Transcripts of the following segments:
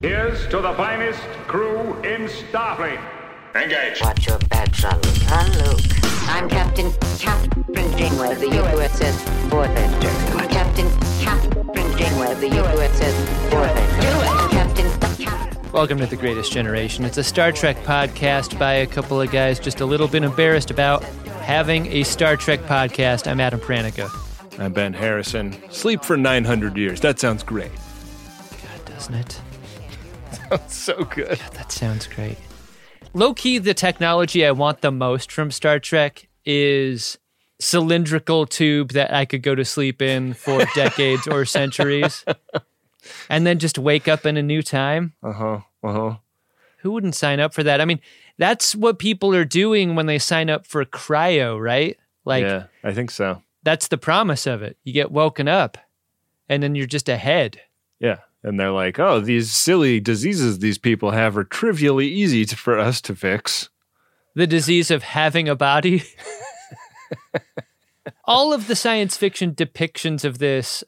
Here's to the finest crew in Starfleet. Engage. Watch your back, Jean-Luc. Luke. I'm Captain Kathryn Janeway of the USS Voyager. Captain Kathryn Janeway of the USS Voyager. Captain Kathryn. Welcome to The Greatest Generation. It's a Star Trek podcast by a couple of guys just a little bit embarrassed about having a Star Trek podcast. I'm Adam Pranica. I'm Ben Harrison. Sleep for 900 years. That sounds great. God, doesn't it? So good. That sounds great. Low key, the technology I want the most from Star Trek is cylindrical tube that I could go to sleep in for decades or centuries, and then just wake up in a new time. Uh huh. Uh huh. Who wouldn't sign up for that? I mean, that's what people are doing when they sign up for cryo, right? Like, yeah, I think so. that's the promise of it. You get woken up, and then you're just ahead. Yeah. And they're like, oh, these silly diseases these people have are trivially easy to, for us to fix. the disease of having a body. All of the science fiction depictions of this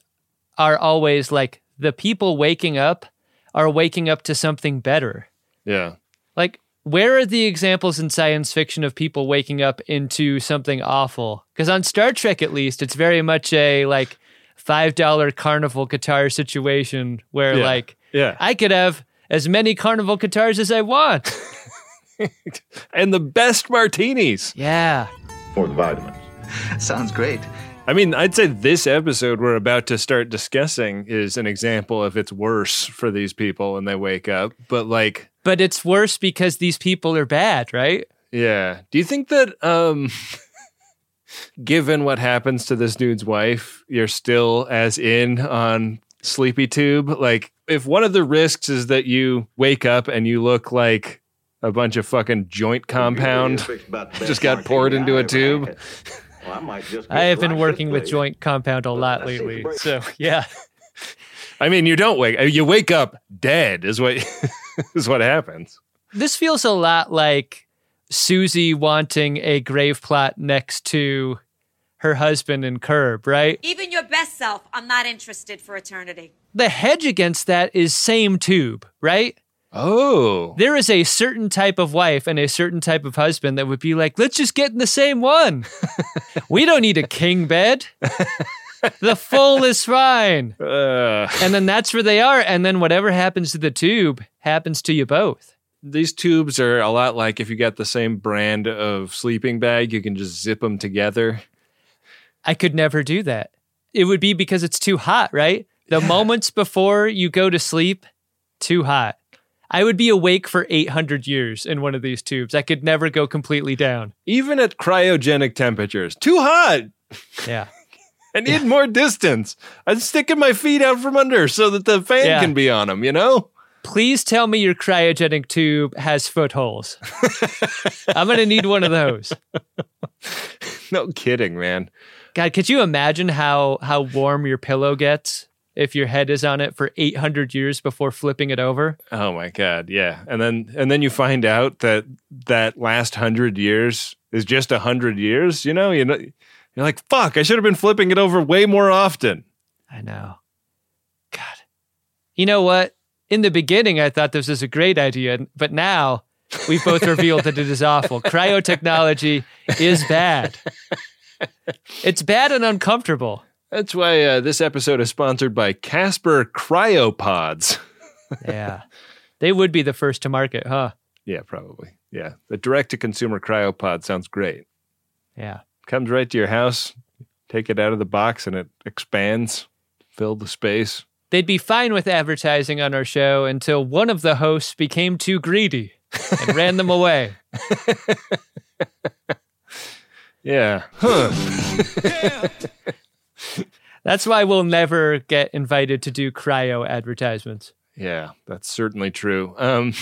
are always like the people waking up are waking up to something better. Yeah. Like, where are the examples in science fiction of people waking up into something awful? Because on Star Trek, at least, it's very much a like $5 carnival guitar situation where, Yeah. like, Yeah. I could have as many carnival guitars as I want. and the best martinis. yeah. for the vitamins. Sounds great. I mean, I'd say this episode we're about to start discussing is an example of it's worse for these people when they wake up. But like, But it's worse because these people are bad, right? yeah. Do you think that um given what happens to this dude's wife, you're still as in on Sleepy Tube? Like if one of the risks is that you wake up and you look like a bunch of fucking joint compound just got poured into a tube. Well, I, might just I have been working with place. joint compound a lot Let's see if lately. So, yeah. I mean, you don't wake you wake up dead is what is what happens. This feels a lot like Susie wanting a grave plot next to her husband in Curb, right? Even your best self, I'm not interested for eternity. The hedge against that is same tube, right? Oh. There is a certain type of wife and a certain type of husband that would be like, let's just get in the same one. we don't need a king bed. the full is fine. Uh, And then that's where they are. And then whatever happens to the tube happens to you both. These tubes are a lot like if you got the same brand of sleeping bag, you can just zip them together. I could never do that. It would be because it's too hot, right? The moments before you go to sleep, too hot. I would be awake for 800 years in one of these tubes. I could never go completely down. Even at cryogenic temperatures, too hot. Yeah. I need more distance. I'm sticking my feet out from under so that the fan Yeah. can be on them, you know? Please tell me your cryogenic tube has footholes. I'm going to need one of those. No kidding, man. God, could you imagine how how warm your pillow gets if your head is on it for 800 years before flipping it over? Oh my god, yeah. And then and then you find out that that last 100 years is just a 100 years, you know? You know you're like, "Fuck, I should have been flipping it over way more often." I know. God. You know what? In the beginning, I thought this was a great idea, but now we've both revealed that it is awful. Cryotechnology is bad. It's bad and uncomfortable. That's why uh, this episode is sponsored by Casper Cryopods. Yeah. They would be the first to market, huh? yeah, probably. Yeah. The direct to consumer cryopod sounds great. Yeah. Comes right to your house, take it out of the box, and it expands, fill the space. They'd be fine with advertising on our show until one of the hosts became too greedy and ran them away. Yeah. Huh. That's why we'll never get invited to do cryo advertisements. Yeah, that's certainly true. Um,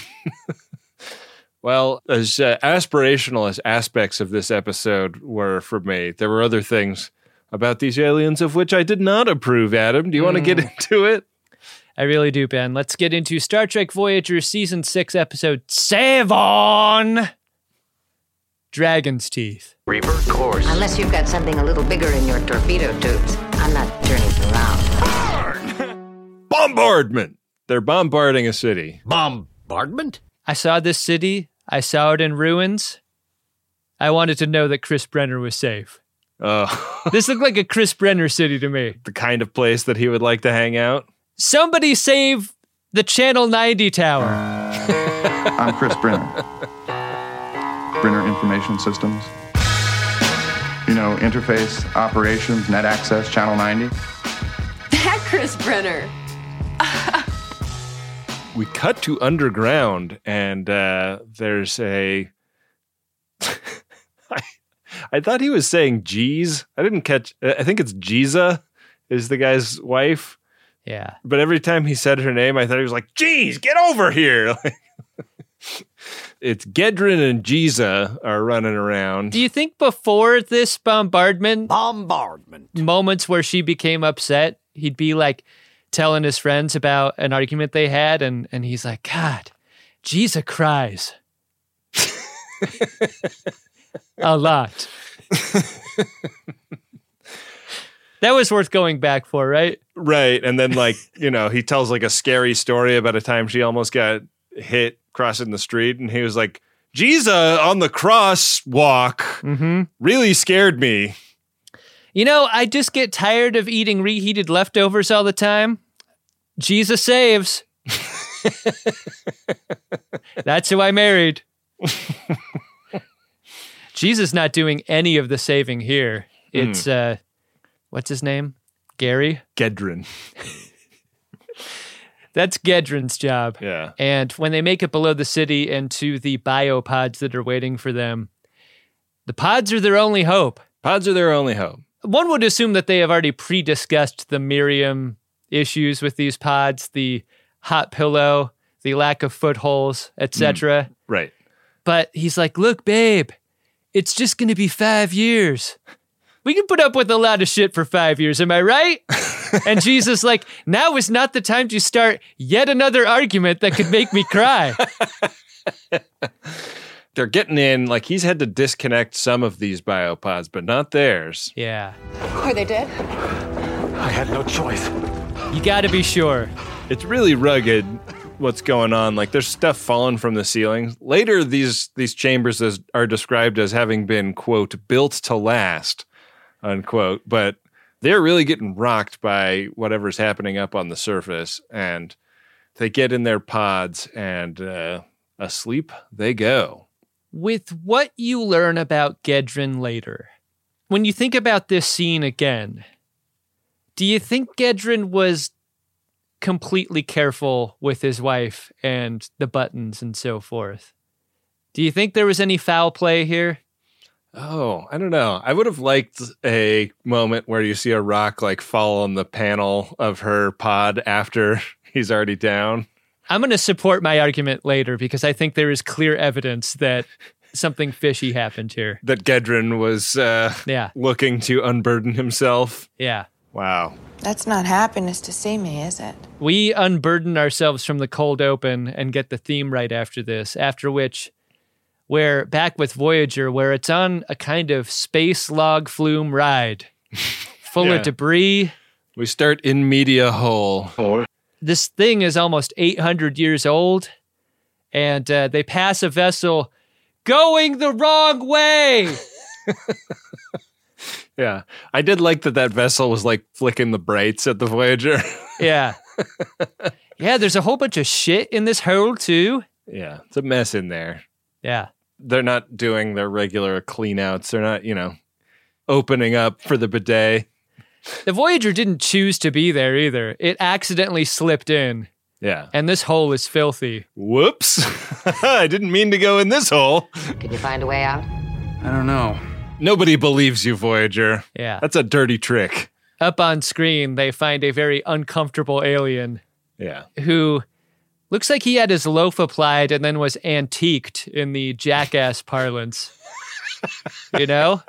well, as uh, aspirational as aspects of this episode were for me, there were other things about these aliens of which I did not approve, Adam. Do you want to get hmm. into it? I really do, Ben. Let's get into Star Trek Voyager Season 6, Episode 7 Dragon's Teeth. Revert course. Unless you've got something a little bigger in your torpedo tubes, I'm not turning around. Bombardment! They're bombarding a city. Bombardment? I saw this city. I saw it in ruins. I wanted to know that Chris Brenner was safe. Oh, This looked like a Chris Brenner city to me. the kind of place that he would like to hang out. Somebody save the Channel 90 tower. I'm Chris Brenner. Brenner Information Systems. You know, interface, operations, net access, channel 90. That Chris Brenner. We cut to underground, and uh, there's a. I, I thought he was saying "geez." I didn't catch. Uh, I think it's Giza, is the guy's wife. Yeah. But every time he said her name, I thought he was like, "Geez, get over here!" it's Gedrin and Giza are running around. Do you think before this bombardment, Bombardment. moments where she became upset, he'd be like telling his friends about an argument they had, and, and he's like, God, Jesus cries. a lot. that was worth going back for, right? Right. And then, like, you know, he tells like a scary story about a time she almost got hit crossing the street. And he was like, Jesus on the crosswalk Mm-hmm. really scared me. You know, I just get tired of eating reheated leftovers all the time. Jesus saves. That's who I married. Jesus not doing any of the saving here. It's uh what's his name? Gary? Gedrin. That's Gedrin's job. Yeah. And when they make it below the city and to the biopods that are waiting for them, the pods are their only hope. Pods are their only hope. One would assume that they have already pre discussed the Miriam issues with these pods, the hot pillow, the lack of footholes, etc. Right. But he's like, look, babe, it's just going to be five years. We can put up with a lot of shit for five years. Am I right? and Jesus, like, now is not the time to start yet another argument that could make me cry. They're getting in, like, he's had to disconnect some of these biopods, but not theirs. yeah. Are they dead? I had no choice. You got to be sure. It's really rugged what's going on. Like there's stuff falling from the ceiling. Later, these these chambers is, are described as having been quote built to last, unquote. But they're really getting rocked by whatever's happening up on the surface, and they get in their pods and uh, asleep they go. with what you learn about Gedrin later, when you think about this scene again, do you think Gedrin was completely careful with his wife and the buttons and so forth? Do you think there was any foul play here? Oh, I don't know. I would have liked a moment where you see a rock like fall on the panel of her pod after he's already down. I'm going to support my argument later because I think there is clear evidence that something fishy happened here. That Gedrin was uh, Yeah. looking to unburden himself. Yeah. Wow. That's not happiness to see me, is it? We unburden ourselves from the cold open and get the theme right after this, after which we're back with Voyager, where it's on a kind of space log flume ride full Yeah. of debris. We start in media hole. This thing is almost 800 years old, and uh, they pass a vessel going the wrong way. Yeah. I did like that that vessel was like flicking the brights at the Voyager. yeah. Yeah, there's a whole bunch of shit in this hole, too. yeah. It's a mess in there. Yeah. They're not doing their regular cleanouts. They're not, you know, opening up for the bidet. The Voyager didn't choose to be there either. It accidentally slipped in, Yeah. and this hole is filthy. Whoops. I didn't mean to go in this hole. Can you find a way out? I don't know. Nobody believes you, Voyager. Yeah. That's a dirty trick. Up on screen, they find a very uncomfortable alien Yeah. who looks like he had his loaf applied and then was antiqued in the jackass parlance. you know?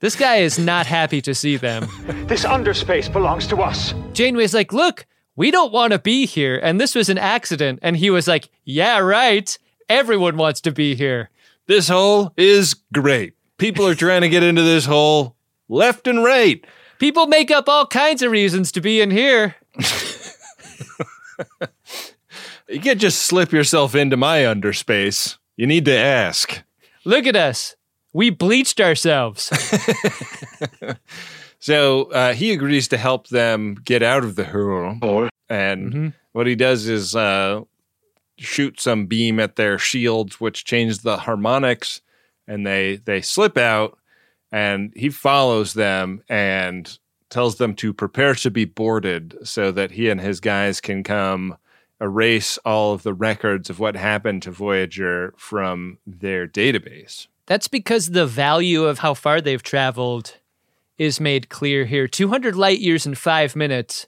This guy is not happy to see them. This underspace belongs to us. Janeway's like, look, we don't want to be here. And this was an accident. And he was like, yeah, right. Everyone wants to be here. This hole is great. People are trying to get into this hole left and right. People make up all kinds of reasons to be in here. You can't just slip yourself into my underspace. You need to ask. Look at us. We bleached ourselves. So uh, he agrees to help them get out of the hole. And what he does is uh, shoot some beam at their shields, which changes the harmonics, and they they slip out. And he follows them and tells them to prepare to be boarded, so that he and his guys can come erase all of the records of what happened to Voyager from their database. That's because the value of how far they've traveled is made clear here. 200 light years in five minutes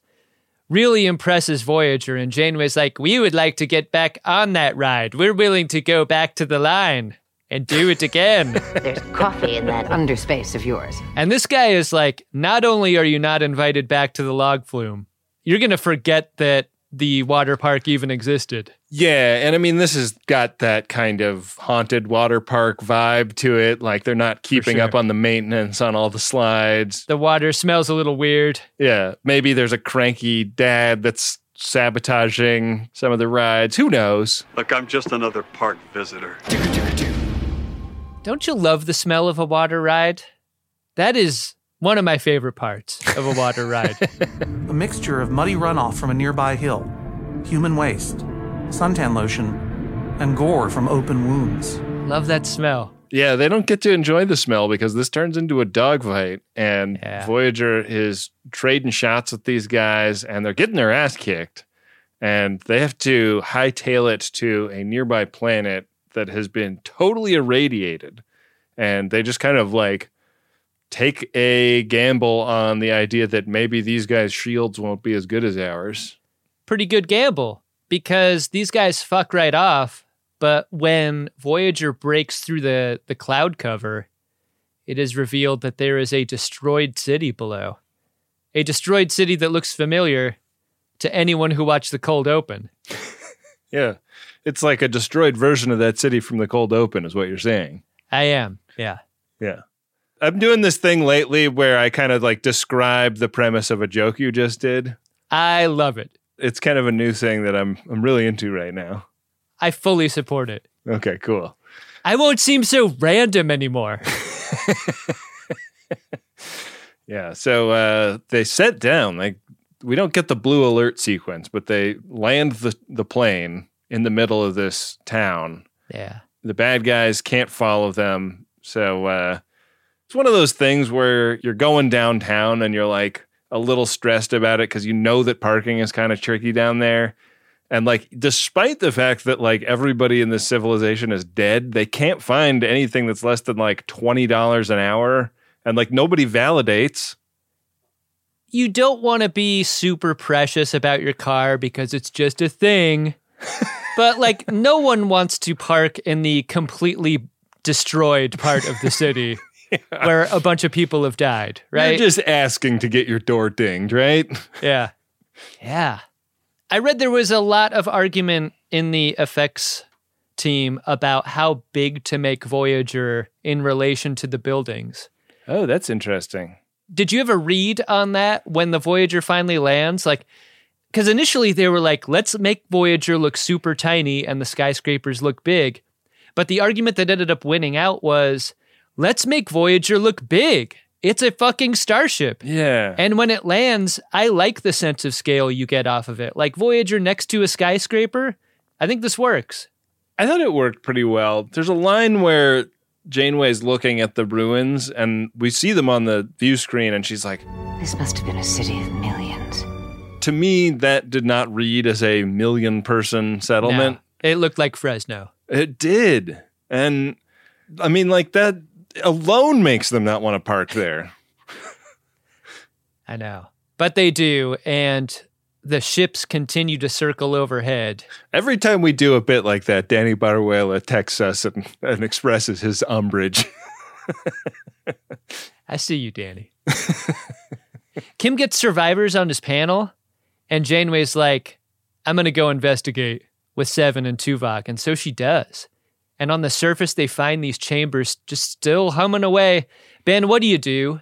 really impresses Voyager. And Janeway's like, We would like to get back on that ride. We're willing to go back to the line and do it again. There's coffee in that underspace of yours. and this guy is like, Not only are you not invited back to the log flume, you're going to forget that the water park even existed. Yeah, and I mean this has got that kind of haunted water park vibe to it. Like they're not keeping sure. up on the maintenance on all the slides. The water smells a little weird. Yeah, maybe there's a cranky dad that's sabotaging some of the rides. Who knows? Look, I'm just another park visitor. Don't you love the smell of a water ride? That is one of my favorite parts of a water ride. A mixture of muddy runoff from a nearby hill, human waste, suntan lotion, and gore from open wounds. love that smell. Yeah, they don't get to enjoy the smell because this turns into a dogfight, and Yeah. Voyager is trading shots with these guys, and they're getting their ass kicked, and they have to hightail it to a nearby planet that has been totally irradiated, and they just kind of like take a gamble on the idea that maybe these guys' shields won't be as good as ours. Pretty good gamble because these guys fuck right off. But when Voyager breaks through the, the cloud cover, it is revealed that there is a destroyed city below. A destroyed city that looks familiar to anyone who watched the cold open. Yeah, it's like a destroyed version of that city from the cold open, is what you're saying. I am. Yeah. Yeah. I'm doing this thing lately where I kind of like describe the premise of a joke you just did. I love it. It's kind of a new thing that I'm I'm really into right now. I fully support it. Okay, cool. I won't seem so random anymore. Yeah, so uh they set down like we don't get the blue alert sequence, but they land the the plane in the middle of this town. yeah. The bad guys can't follow them. So uh it's one of those things where you're going downtown and you're like a little stressed about it because you know that parking is kind of tricky down there. And like, despite the fact that like everybody in this civilization is dead, they can't find anything that's less than like twenty dollars an hour, and like nobody validates. you don't want to be super precious about your car because it's just a thing. But like no one wants to park in the completely destroyed part of the city where a bunch of people have died, right? You're just asking to get your door dinged, right? yeah. Yeah. I read there was a lot of argument in the effects team about how big to make Voyager in relation to the buildings. Oh, that's interesting. did you ever read on that when the Voyager finally lands? Like, because initially they were like, let's make Voyager look super tiny and the skyscrapers look big. But the argument that ended up winning out was, let's make Voyager look big. It's a fucking starship. Yeah. And when it lands, I like the sense of scale you get off of it. Like Voyager next to a skyscraper, I think this works. I thought it worked pretty well. There's a line where Janeway's looking at the ruins and we see them on the view screen and she's like, This must have been a city of millions. To me, that did not read as a million person settlement. No, it looked like Fresno. It did. And I mean, like that alone makes them not want to park there. I know. But they do. And the ships continue to circle overhead. Every time we do a bit like that, Danny Baruela texts us and, and expresses his umbrage. I see you, Danny. Kim gets survivors on his panel, and Janeway's like, I'm going to go investigate with Seven and Tuvok. And so she does. And on the surface, they find these chambers just still humming away. Ben, what do you do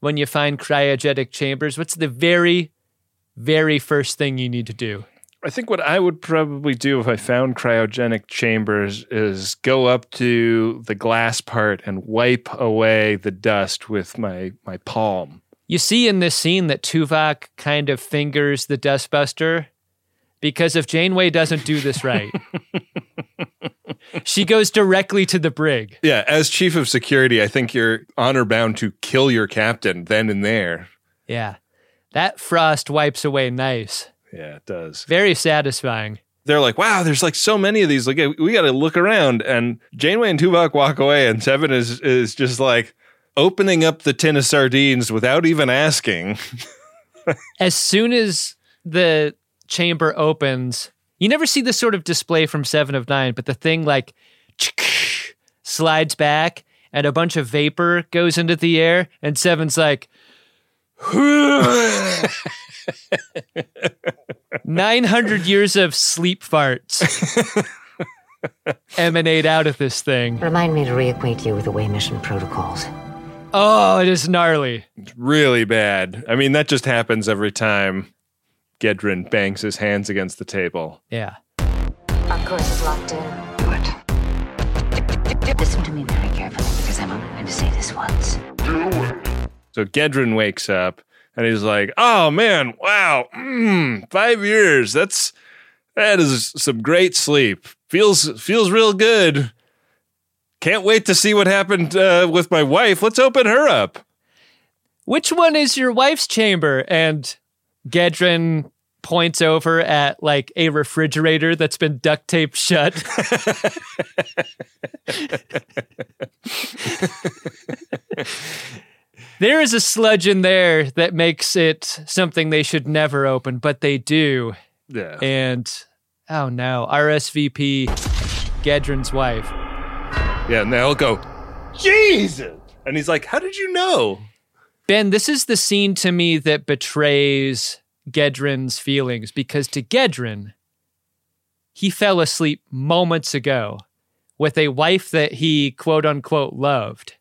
when you find cryogenic chambers? What's the very, very first thing you need to do? I think what I would probably do if I found cryogenic chambers is go up to the glass part and wipe away the dust with my my palm. You see in this scene that Tuvok kind of fingers the dustbuster because if Janeway doesn't do this right, she goes directly to the brig. Yeah, as chief of security, I think you're honor bound to kill your captain then and there. Yeah. That frost wipes away nice. Yeah, it does. Very satisfying. They're like, wow, there's like so many of these. Like, we got to look around. And Janeway and Tuvok walk away, and Seven is is just like opening up the tin of sardines without even asking. as soon as the chamber opens, you never see this sort of display from Seven of Nine, but the thing like slides back and a bunch of vapor goes into the air, and Seven's like, 900 years of sleep farts emanate out of this thing. Remind me to reacquaint you with the way mission protocols. Oh, it is gnarly. It's really bad. I mean, that just happens every time Gedrin bangs his hands against the table. Yeah. Our course is locked in. Good. Listen to me very carefully because I'm only going to say this once. Do it. So Gedrin wakes up and he's like, "Oh man, wow, mm, five years. That's that is some great sleep. Feels feels real good. Can't wait to see what happened uh, with my wife. Let's open her up." Which one is your wife's chamber? And Gedrin points over at like a refrigerator that's been duct taped shut. there is a sludge in there that makes it something they should never open, but they do. Yeah. And oh no, RSVP Gedrin's wife. Yeah, and they'll go, Jesus. And he's like, How did you know? Ben, this is the scene to me that betrays Gedrin's feelings because to Gedrin, he fell asleep moments ago with a wife that he quote unquote loved.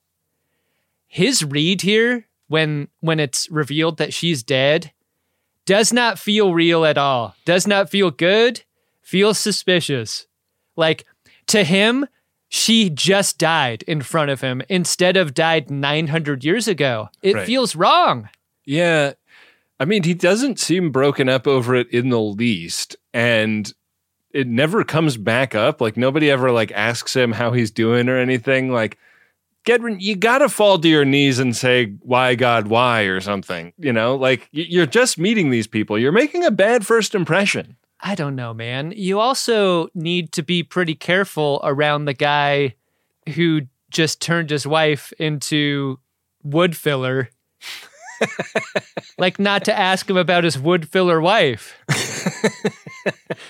His read here, when when it's revealed that she's dead, does not feel real at all. Does not feel good, feels suspicious. Like to him, she just died in front of him instead of died 900 years ago. It Right. feels wrong. Yeah. I mean, he doesn't seem broken up over it in the least. And it never comes back up. Like nobody ever like asks him how he's doing or anything. Like, Gedrin, you gotta fall to your knees and say, why God, why, or something. You know, like you're just meeting these people. You're making a bad first impression. I don't know, man. You also need to be pretty careful around the guy who just turned his wife into wood filler. like not to ask him about his wood filler wife.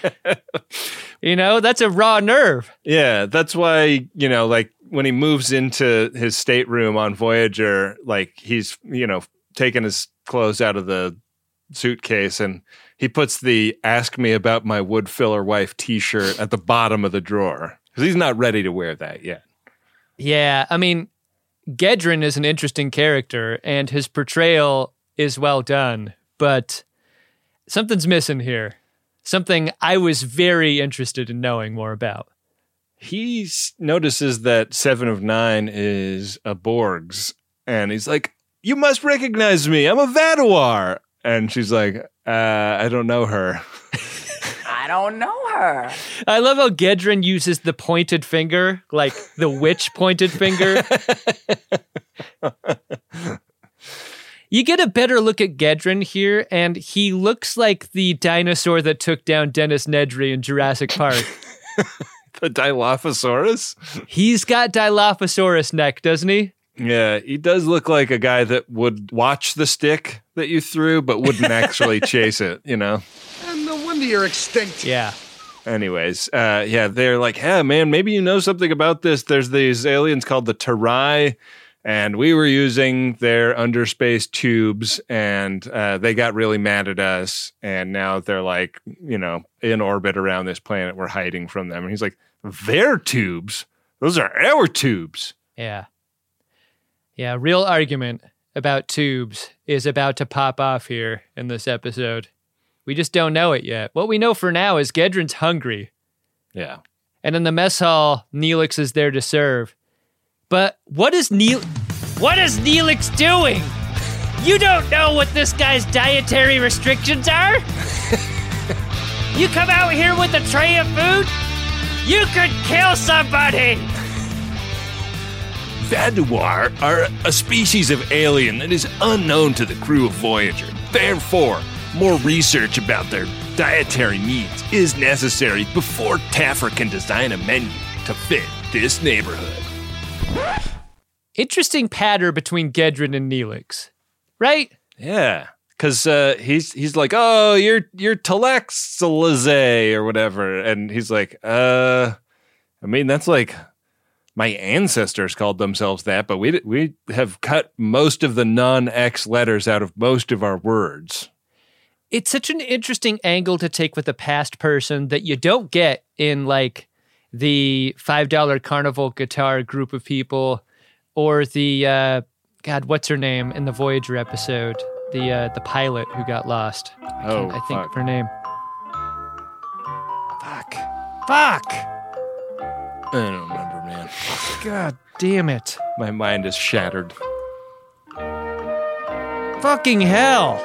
you know, that's a raw nerve. Yeah, that's why, you know, like when he moves into his stateroom on Voyager, like he's, you know, taking his clothes out of the suitcase and he puts the ask me about my wood filler wife t-shirt at the bottom of the drawer cuz he's not ready to wear that yet. Yeah, I mean, Gedrin is an interesting character and his portrayal is well done, but something's missing here. Something I was very interested in knowing more about. He notices that 7 of 9 is a Borgs and he's like, "You must recognize me. I'm a Vaadwaur." And she's like, uh, I don't know her. I don't know her. I love how Gedrin uses the pointed finger, like the witch pointed finger. you get a better look at Gedrin here, and he looks like the dinosaur that took down Dennis Nedry in Jurassic Park. the Dilophosaurus? He's got Dilophosaurus neck, doesn't he? Yeah, he does look like a guy that would watch the stick that you threw, but wouldn't actually chase it, you know? And no wonder you're extinct. Yeah. Anyways, uh, yeah, they're like, hey, man, maybe you know something about this. There's these aliens called the Turei, and we were using their underspace tubes, and uh, they got really mad at us. And now they're like, you know, in orbit around this planet. We're hiding from them. And he's like, their tubes? Those are our tubes. Yeah. Yeah, real argument about tubes is about to pop off here in this episode. We just don't know it yet. What we know for now is Gedrin's hungry. Yeah. And in the mess hall, Neelix is there to serve. But what is Neel What is Neelix doing? You don't know what this guy's dietary restrictions are? you come out here with a tray of food? You could kill somebody! Vaadwaur are a species of alien that is unknown to the crew of Voyager. Therefore, more research about their dietary needs is necessary before Taffer can design a menu to fit this neighborhood. Interesting pattern between Gedrin and Neelix, right? Yeah. Cause uh, he's he's like, oh, you're you're Telexalize or whatever, and he's like, uh, I mean, that's like my ancestors called themselves that, but we we have cut most of the non-X letters out of most of our words. It's such an interesting angle to take with a past person that you don't get in like the five dollar carnival guitar group of people, or the uh, God, what's her name in the Voyager episode? The uh, the pilot who got lost. I Oh, I think fuck. her name. Fuck. Fuck! I don't remember, man. God damn it! My mind is shattered. Fucking hell!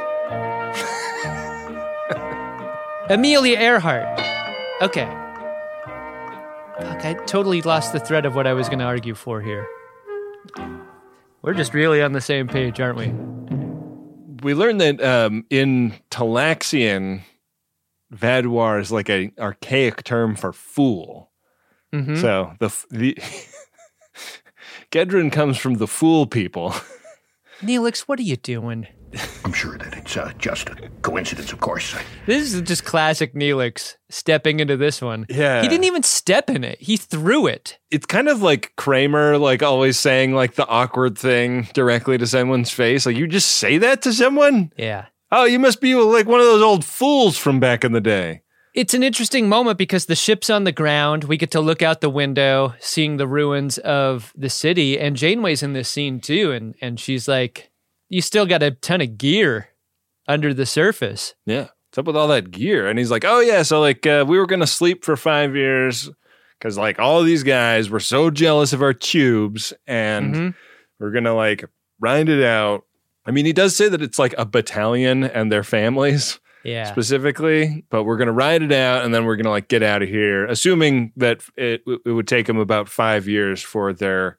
Amelia Earhart. Okay. Fuck, I totally lost the thread of what I was going to argue for here. We're just really on the same page, aren't we? We learned that um, in Talaxian, Vaadwaur is like an archaic term for fool. Mhm. So the f- the Gedrin comes from the fool people. Neelix, what are you doing? I'm sure that it's uh, just a coincidence, of course. This is just classic Neelix stepping into this one. Yeah. He didn't even step in it, he threw it. It's kind of like Kramer, like always saying like the awkward thing directly to someone's face. Like you just say that to someone. Yeah. Oh, you must be like one of those old fools from back in the day. It's an interesting moment because the ship's on the ground. We get to look out the window, seeing the ruins of the city, and Janeway's in this scene too, and and she's like, "You still got a ton of gear under the surface." Yeah. What's up with all that gear? And he's like, oh, yeah. So, like, uh, we were going to sleep for five years because, like, all these guys were so jealous of our tubes and Mhm. we're going to, like, grind it out. I mean, he does say that it's like a battalion and their families Yeah. specifically, but we're going to ride it out and then we're going to, like, get out of here, assuming that it, it would take them about five years for their,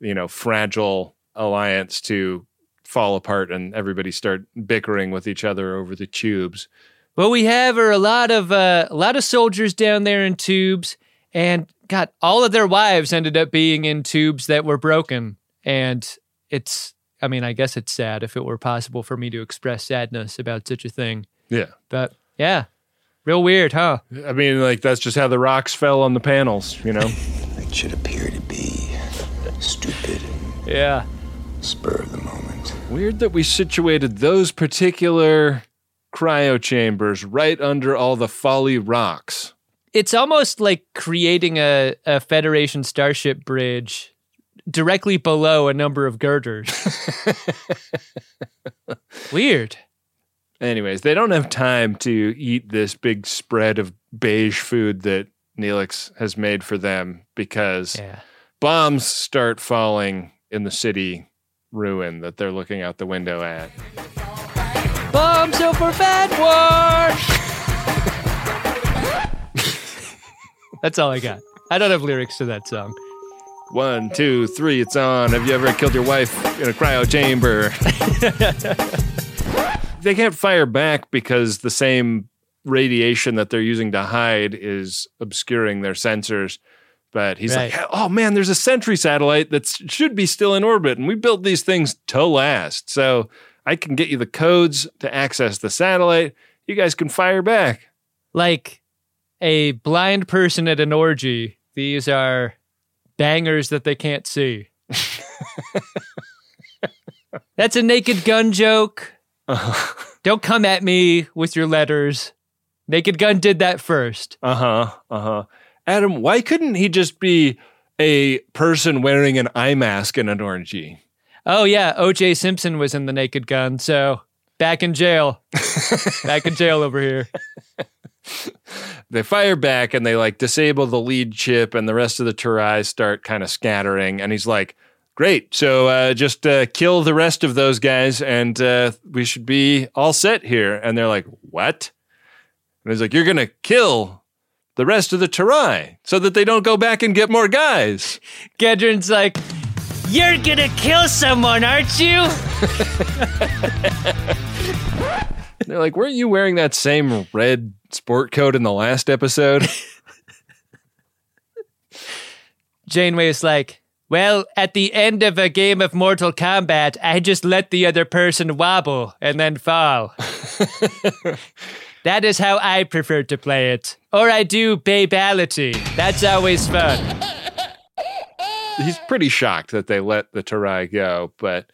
you know, fragile alliance to fall apart and everybody start bickering with each other over the tubes. What we have are a lot of uh, a lot of soldiers down there in tubes, and God, all of their wives ended up being in tubes that were broken. And it's, I mean, I guess it's sad if it were possible for me to express sadness about such a thing. Yeah. But yeah, real weird, huh? I mean, like that's just how the rocks fell on the panels, you know. It should appear to be stupid Yeah. spur of the moment. Weird that we situated those particular cryo chambers right under all the folly rocks. It's almost like creating a, a Federation starship bridge directly below a number of girders. Weird. Anyways, they don't have time to eat this big spread of beige food that Neelix has made for them because Yeah. bombs start falling in the city ruin that they're looking out the window at. Bombs over Bad War! That's all I got. I don't have lyrics to that song. One, two, three, it's on. Have you ever killed your wife in a cryo chamber? they can't fire back because the same radiation that they're using to hide is obscuring their sensors. But he's Right. like, oh man, there's a Sentry satellite that should be still in orbit, and we built these things to last. So I can get you the codes to access the satellite. You guys can fire back. Like a blind person at an orgy, these are bangers that they can't see. That's a naked gun joke. Don't come at me with your letters. Naked Gun did that first. Uh huh. Uh huh. Adam, why couldn't he just be a person wearing an eye mask in an orgy? Oh yeah, O.J. Simpson was in the Naked Gun, so back in jail. back in jail over here. they fire back and they like disable the lead chip and the rest of the Turei start kind of scattering and he's like great. So uh, just uh, kill the rest of those guys and uh, we should be all set here. And they're like what? And he's like you're gonna kill the rest of the Turei so that they don't go back and get more guys. Gedrin's like you're gonna kill someone aren't you? They're like weren't you wearing that same red sport coat in the last episode? Janeway's like well, at the end of a game of Mortal Kombat, I just let the other person wobble and then fall. that is how I prefer to play it. Or I do babality. That's always fun. He's pretty shocked that they let the Turei go, but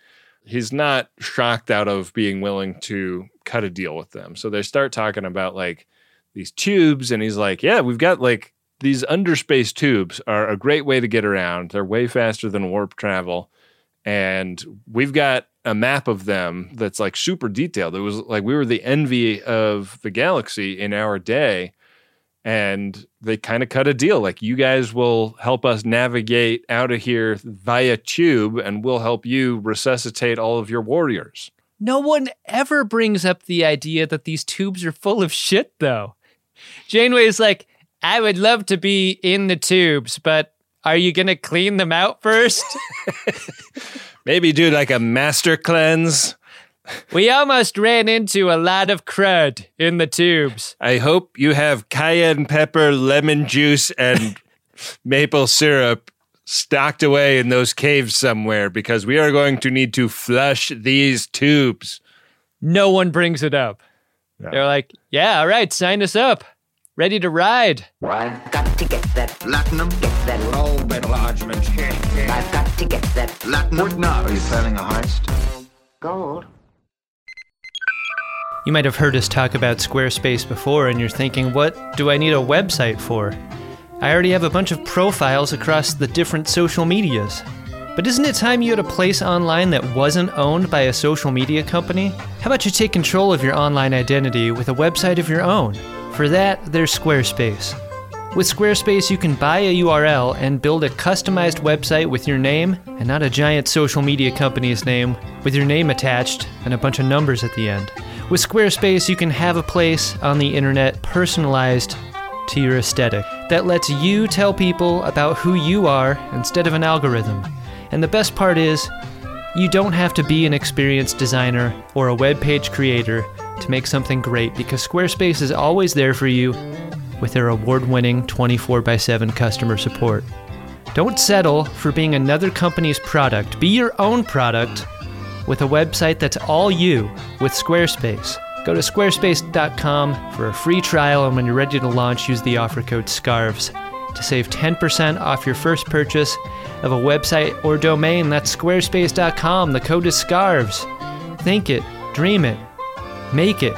he's not shocked out of being willing to cut a deal with them. So they start talking about like these tubes, and he's like, Yeah, we've got like these underspace tubes are a great way to get around. They're way faster than warp travel. And we've got a map of them that's like super detailed. It was like we were the envy of the galaxy in our day. And they kind of cut a deal. Like, you guys will help us navigate out of here via tube, and we'll help you resuscitate all of your warriors. No one ever brings up the idea that these tubes are full of shit, though. Janeway is like, I would love to be in the tubes, but are you going to clean them out first? Maybe do like a master cleanse. We almost ran into a lot of crud in the tubes. I hope you have cayenne pepper, lemon juice, and maple syrup stocked away in those caves somewhere because we are going to need to flush these tubes. No one brings it up. No. They're like, yeah, all right, sign us up. Ready to ride. I've got to get that platinum, get that low enlargement. I've got to get that platinum. What now? Are you planning a heist? Gold. You might have heard us talk about Squarespace before, and you're thinking, what do I need a website for? I already have a bunch of profiles across the different social medias. But isn't it time you had a place online that wasn't owned by a social media company? How about you take control of your online identity with a website of your own? For that, there's Squarespace. With Squarespace, you can buy a URL and build a customized website with your name and not a giant social media company's name with your name attached and a bunch of numbers at the end. With Squarespace, you can have a place on the internet personalized to your aesthetic that lets you tell people about who you are instead of an algorithm. And the best part is, you don't have to be an experienced designer or a web page creator to make something great because Squarespace is always there for you with their award winning 24 x 7 customer support. Don't settle for being another company's product. Be your own product with a website that's all you with Squarespace. Go to squarespace.com for a free trial, and when you're ready to launch, use the offer code SCARVES to save 10% off your first purchase of a website or domain. That's squarespace.com. The code is SCARVES. Think it, dream it, make it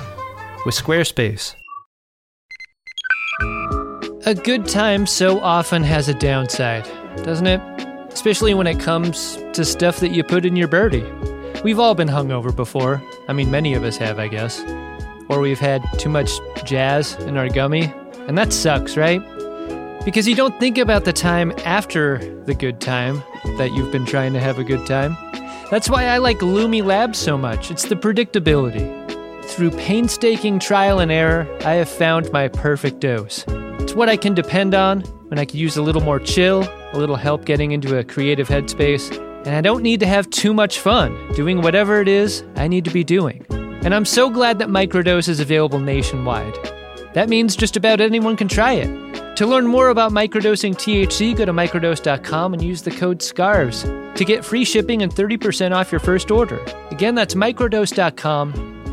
with Squarespace. A good time so often has a downside, doesn't it? Especially when it comes to stuff that you put in your birdie. We've all been hungover before. I mean, many of us have, I guess. Or we've had too much jazz in our gummy. And that sucks, right? Because you don't think about the time after the good time that you've been trying to have a good time. That's why I like Lumi Labs so much. It's the predictability. Through painstaking trial and error, I have found my perfect dose. It's what I can depend on when I can use a little more chill, a little help getting into a creative headspace, and I don't need to have too much fun doing whatever it is I need to be doing. And I'm so glad that Microdose is available nationwide. That means just about anyone can try it. To learn more about microdosing THC, go to microdose.com and use the code SCARVES to get free shipping and 30% off your first order. Again, that's microdose.com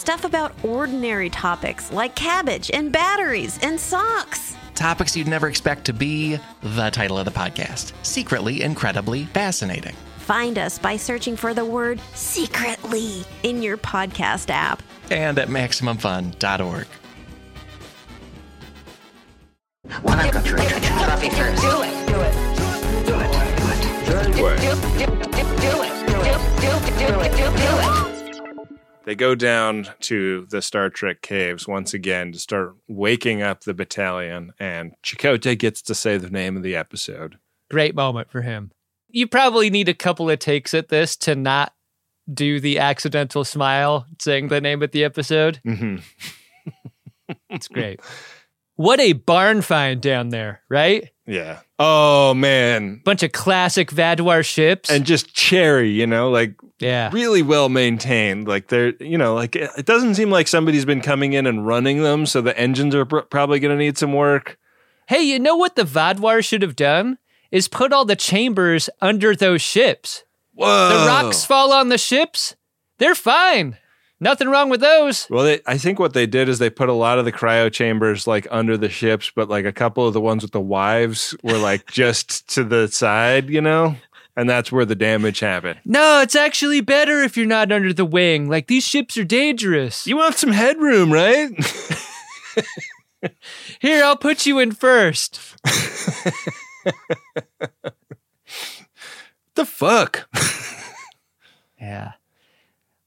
Stuff about ordinary topics like cabbage and batteries and socks. Topics you'd never expect to be the title of the podcast Secretly Incredibly Fascinating. Find us by searching for the word secretly in your podcast app and at MaximumFun.org. When I've got your attention, drop it first. Do it. Do it. Do it. Do it. Do it. Do it. Do it. Do it. Do it. They go down to the Star Trek caves once again to start waking up the battalion, and Chakotay gets to say the name of the episode. Great moment for him. You probably need a couple of takes at this to not do the accidental smile saying the name of the episode. Mm-hmm. it's great. What a barn find down there, right? Yeah. Oh man. Bunch of classic Vaadwaur ships. And just cherry, you know, like yeah. really well maintained. Like they're, you know, like it doesn't seem like somebody's been coming in and running them, so the engines are pr- probably going to need some work. Hey, you know what the Vaadwaur should have done? Is put all the chambers under those ships. Whoa. The rocks fall on the ships. They're fine. Nothing wrong with those. Well, they, I think what they did is they put a lot of the cryo chambers like under the ships, but like a couple of the ones with the wives were like just to the side, you know? And that's where the damage happened. No, it's actually better if you're not under the wing. Like these ships are dangerous. You want some headroom, right? Here, I'll put you in first. the fuck? yeah.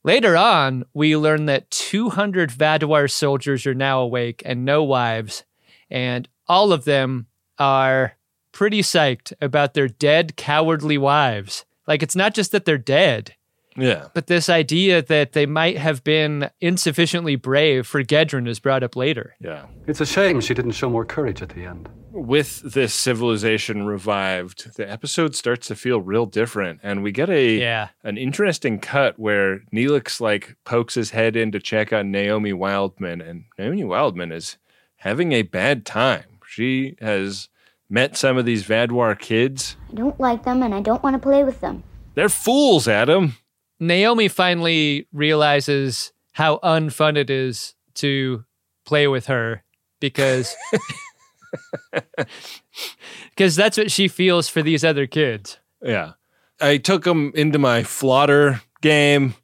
Later on, we learn that 200 Vaadwaur soldiers are now awake and no wives, and all of them are pretty psyched about their dead, cowardly wives. Like, it's not just that they're dead, yeah. but this idea that they might have been insufficiently brave for Gedrin is brought up later. Yeah. It's a shame she didn't show more courage at the end. With this civilization revived, the episode starts to feel real different, and we get a yeah. an interesting cut where Neelix like pokes his head in to check on Naomi Wildman, and Naomi Wildman is having a bad time. She has met some of these Vaadwaur kids. I don't like them, and I don't want to play with them. They're fools, Adam. Naomi finally realizes how unfun it is to play with her because because that's what she feels for these other kids. Yeah. I took them into my Flaughter game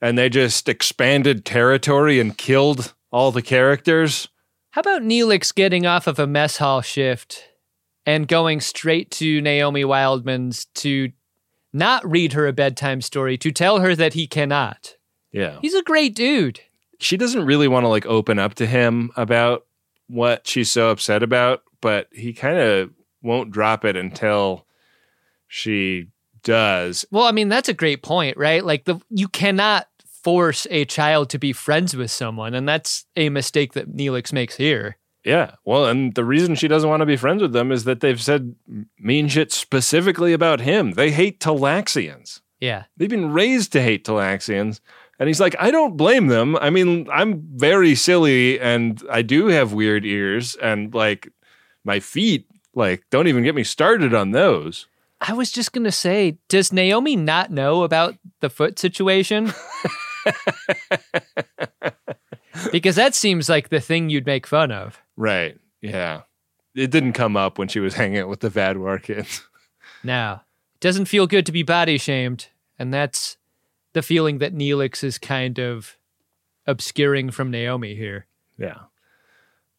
and they just expanded territory and killed all the characters. How about Neelix getting off of a mess hall shift and going straight to Naomi Wildman's to not read her a bedtime story, to tell her that he cannot? Yeah. He's a great dude. She doesn't really want to like open up to him about what she's so upset about, but he kind of won't drop it until she does. Well, I mean, that's a great point, right? Like the you cannot force a child to be friends with someone, and that's a mistake that Neelix makes here. Yeah. Well, and the reason she doesn't want to be friends with them is that they've said mean shit specifically about him. They hate Talaxians. Yeah. They've been raised to hate Talaxians. And he's like, I don't blame them. I mean, I'm very silly and I do have weird ears and like my feet, like, don't even get me started on those. I was just going to say, does Naomi not know about the foot situation? because that seems like the thing you'd make fun of. Right. Yeah. It didn't come up when she was hanging out with the Vaadwaur kids. No. It doesn't feel good to be body shamed. And that's the feeling that Neelix is kind of obscuring from Naomi here. Yeah.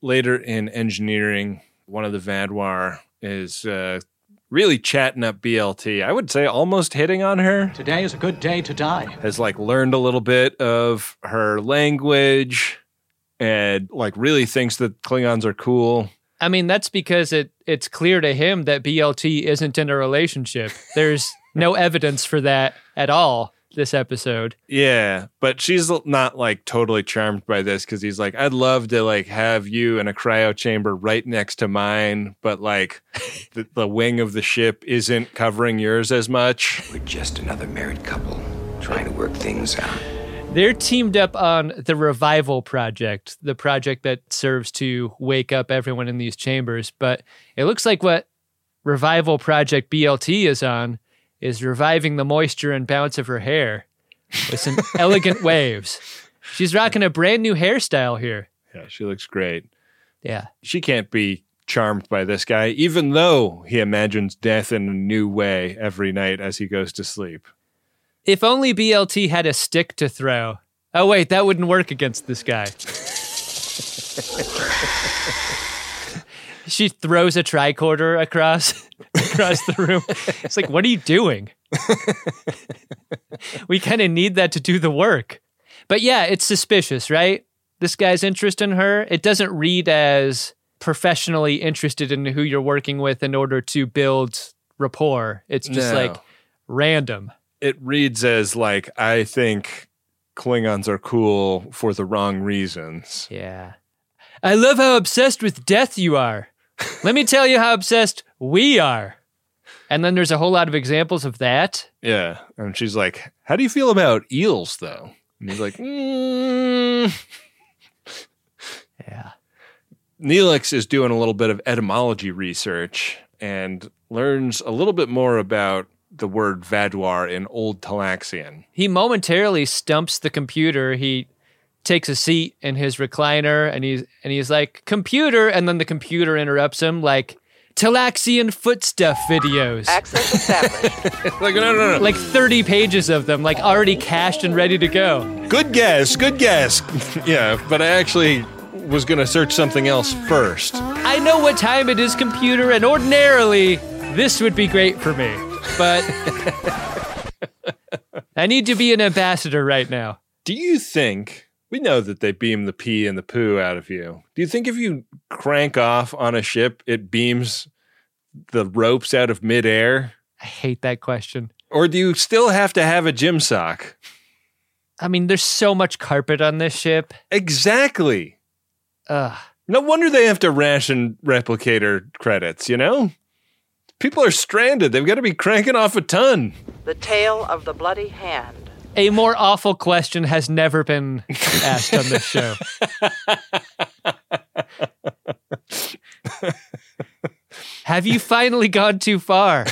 Later in engineering, one of the Vaadwaur is uh, really chatting up BLT. I would say almost hitting on her. Today is a good day to die. Has like learned a little bit of her language and like really thinks that Klingons are cool. I mean, that's because it it's clear to him that BLT isn't in a relationship. There's no evidence for that at all this episode. Yeah, but she's not like totally charmed by this because he's like, I'd love to like have you in a cryo chamber right next to mine, but like the, the wing of the ship isn't covering yours as much. We're just another married couple trying to work things out. They're teamed up on the Revival Project, the project that serves to wake up everyone in these chambers. But it looks like what Revival Project BLT is on is reviving the moisture and bounce of her hair with some elegant waves. She's rocking a brand new hairstyle here. Yeah, she looks great. Yeah. She can't be charmed by this guy, even though he imagines death in a new way every night as he goes to sleep. If only BLT had a stick to throw. Oh, wait, that wouldn't work against this guy. she throws a tricorder across across the room. It's like, what are you doing? we kind of need that to do the work. But yeah, it's suspicious, right? This guy's interest in her, it doesn't read as professionally interested in who you're working with in order to build rapport. It's just No. like random. It reads as like, I think Klingons are cool for the wrong reasons. Yeah. I love how obsessed with death you are. Let me tell you how obsessed we are. And then there's a whole lot of examples of that. Yeah. And she's like, How do you feel about eels, though? And he's like, mm. Yeah. Neelix is doing a little bit of etymology research and learns a little bit more about the word Vaadwaur in Old Talaxian. He momentarily stumps the computer. He takes a seat in his recliner and he's and he's like, computer, and then the computer interrupts him like Talaxian footstuff videos. Access established. like, no, no, no. Like 30 pages of them, like already cached and ready to go. Good guess, good guess. yeah, but I actually was going to search something else first. I know what time it is, computer, and ordinarily this would be great for me. But I need to be an ambassador right now. Do you think we know that they beam the pee and the poo out of you? Do you think if you crank off on a ship, it beams the ropes out of midair? I hate that question. Or do you still have to have a gym sock? I mean, there's so much carpet on this ship. Exactly. Ugh. No wonder they have to ration replicator credits, you know? People are stranded. They've got to be cranking off a ton. The tale of the bloody hand. A more awful question has never been asked on this show. Have you finally gone too far?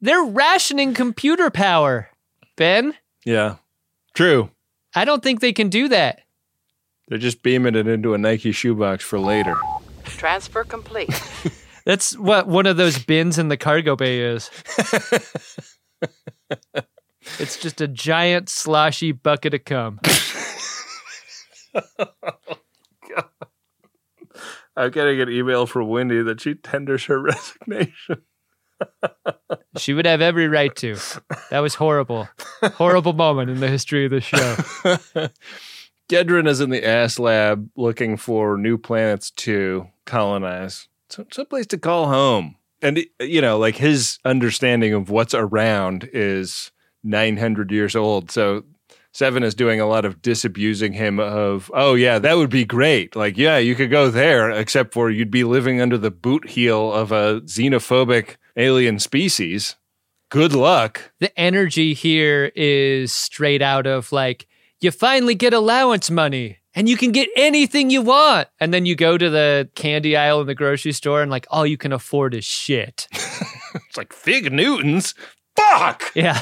They're rationing computer power, Ben. Yeah. True. I don't think they can do that. They're just beaming it into a Nike shoebox for later. Transfer complete. That's what one of those bins in the cargo bay is. it's just a giant sloshy bucket of cum. I'm getting an email from Wendy that she tenders her resignation. She would have every right to. That was horrible. Horrible moment in the history of the show. Gedrin is in the ass lab looking for new planets to colonize. So, someplace to call home. And, you know, like his understanding of what's around is 900 years old. So Seven is doing a lot of disabusing him of, oh, yeah, that would be great. Like, yeah, you could go there, except for you'd be living under the boot heel of a xenophobic alien species. Good luck. The energy here is straight out of like, you finally get allowance money and you can get anything you want. And then you go to the candy aisle in the grocery store and like all you can afford is shit. It's like Fig Newtons. Fuck. Yeah.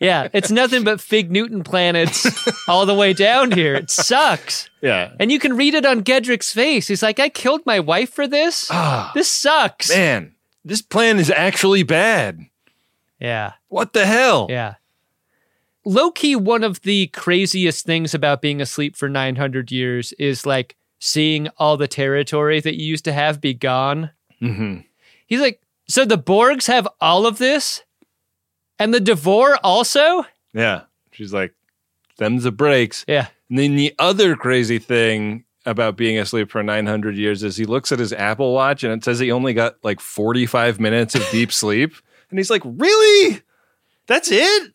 Yeah. It's nothing but Fig Newton planets all the way down here. It sucks. Yeah. And you can read it on Gedrick's face. He's like, I killed my wife for this. Ah. this sucks. Man, this plan is actually bad. Yeah. What the hell? Yeah. Low key, one of the craziest things about being asleep for 900 years is like seeing all the territory that you used to have be gone. Mm-hmm. He's like, so the Borgs have all of this? And the Devore also? Yeah. She's like, them's the breaks. Yeah. And then the other crazy thing about being asleep for 900 years is he looks at his Apple Watch and it says he only got like 45 minutes of deep sleep. And he's like, really? That's it?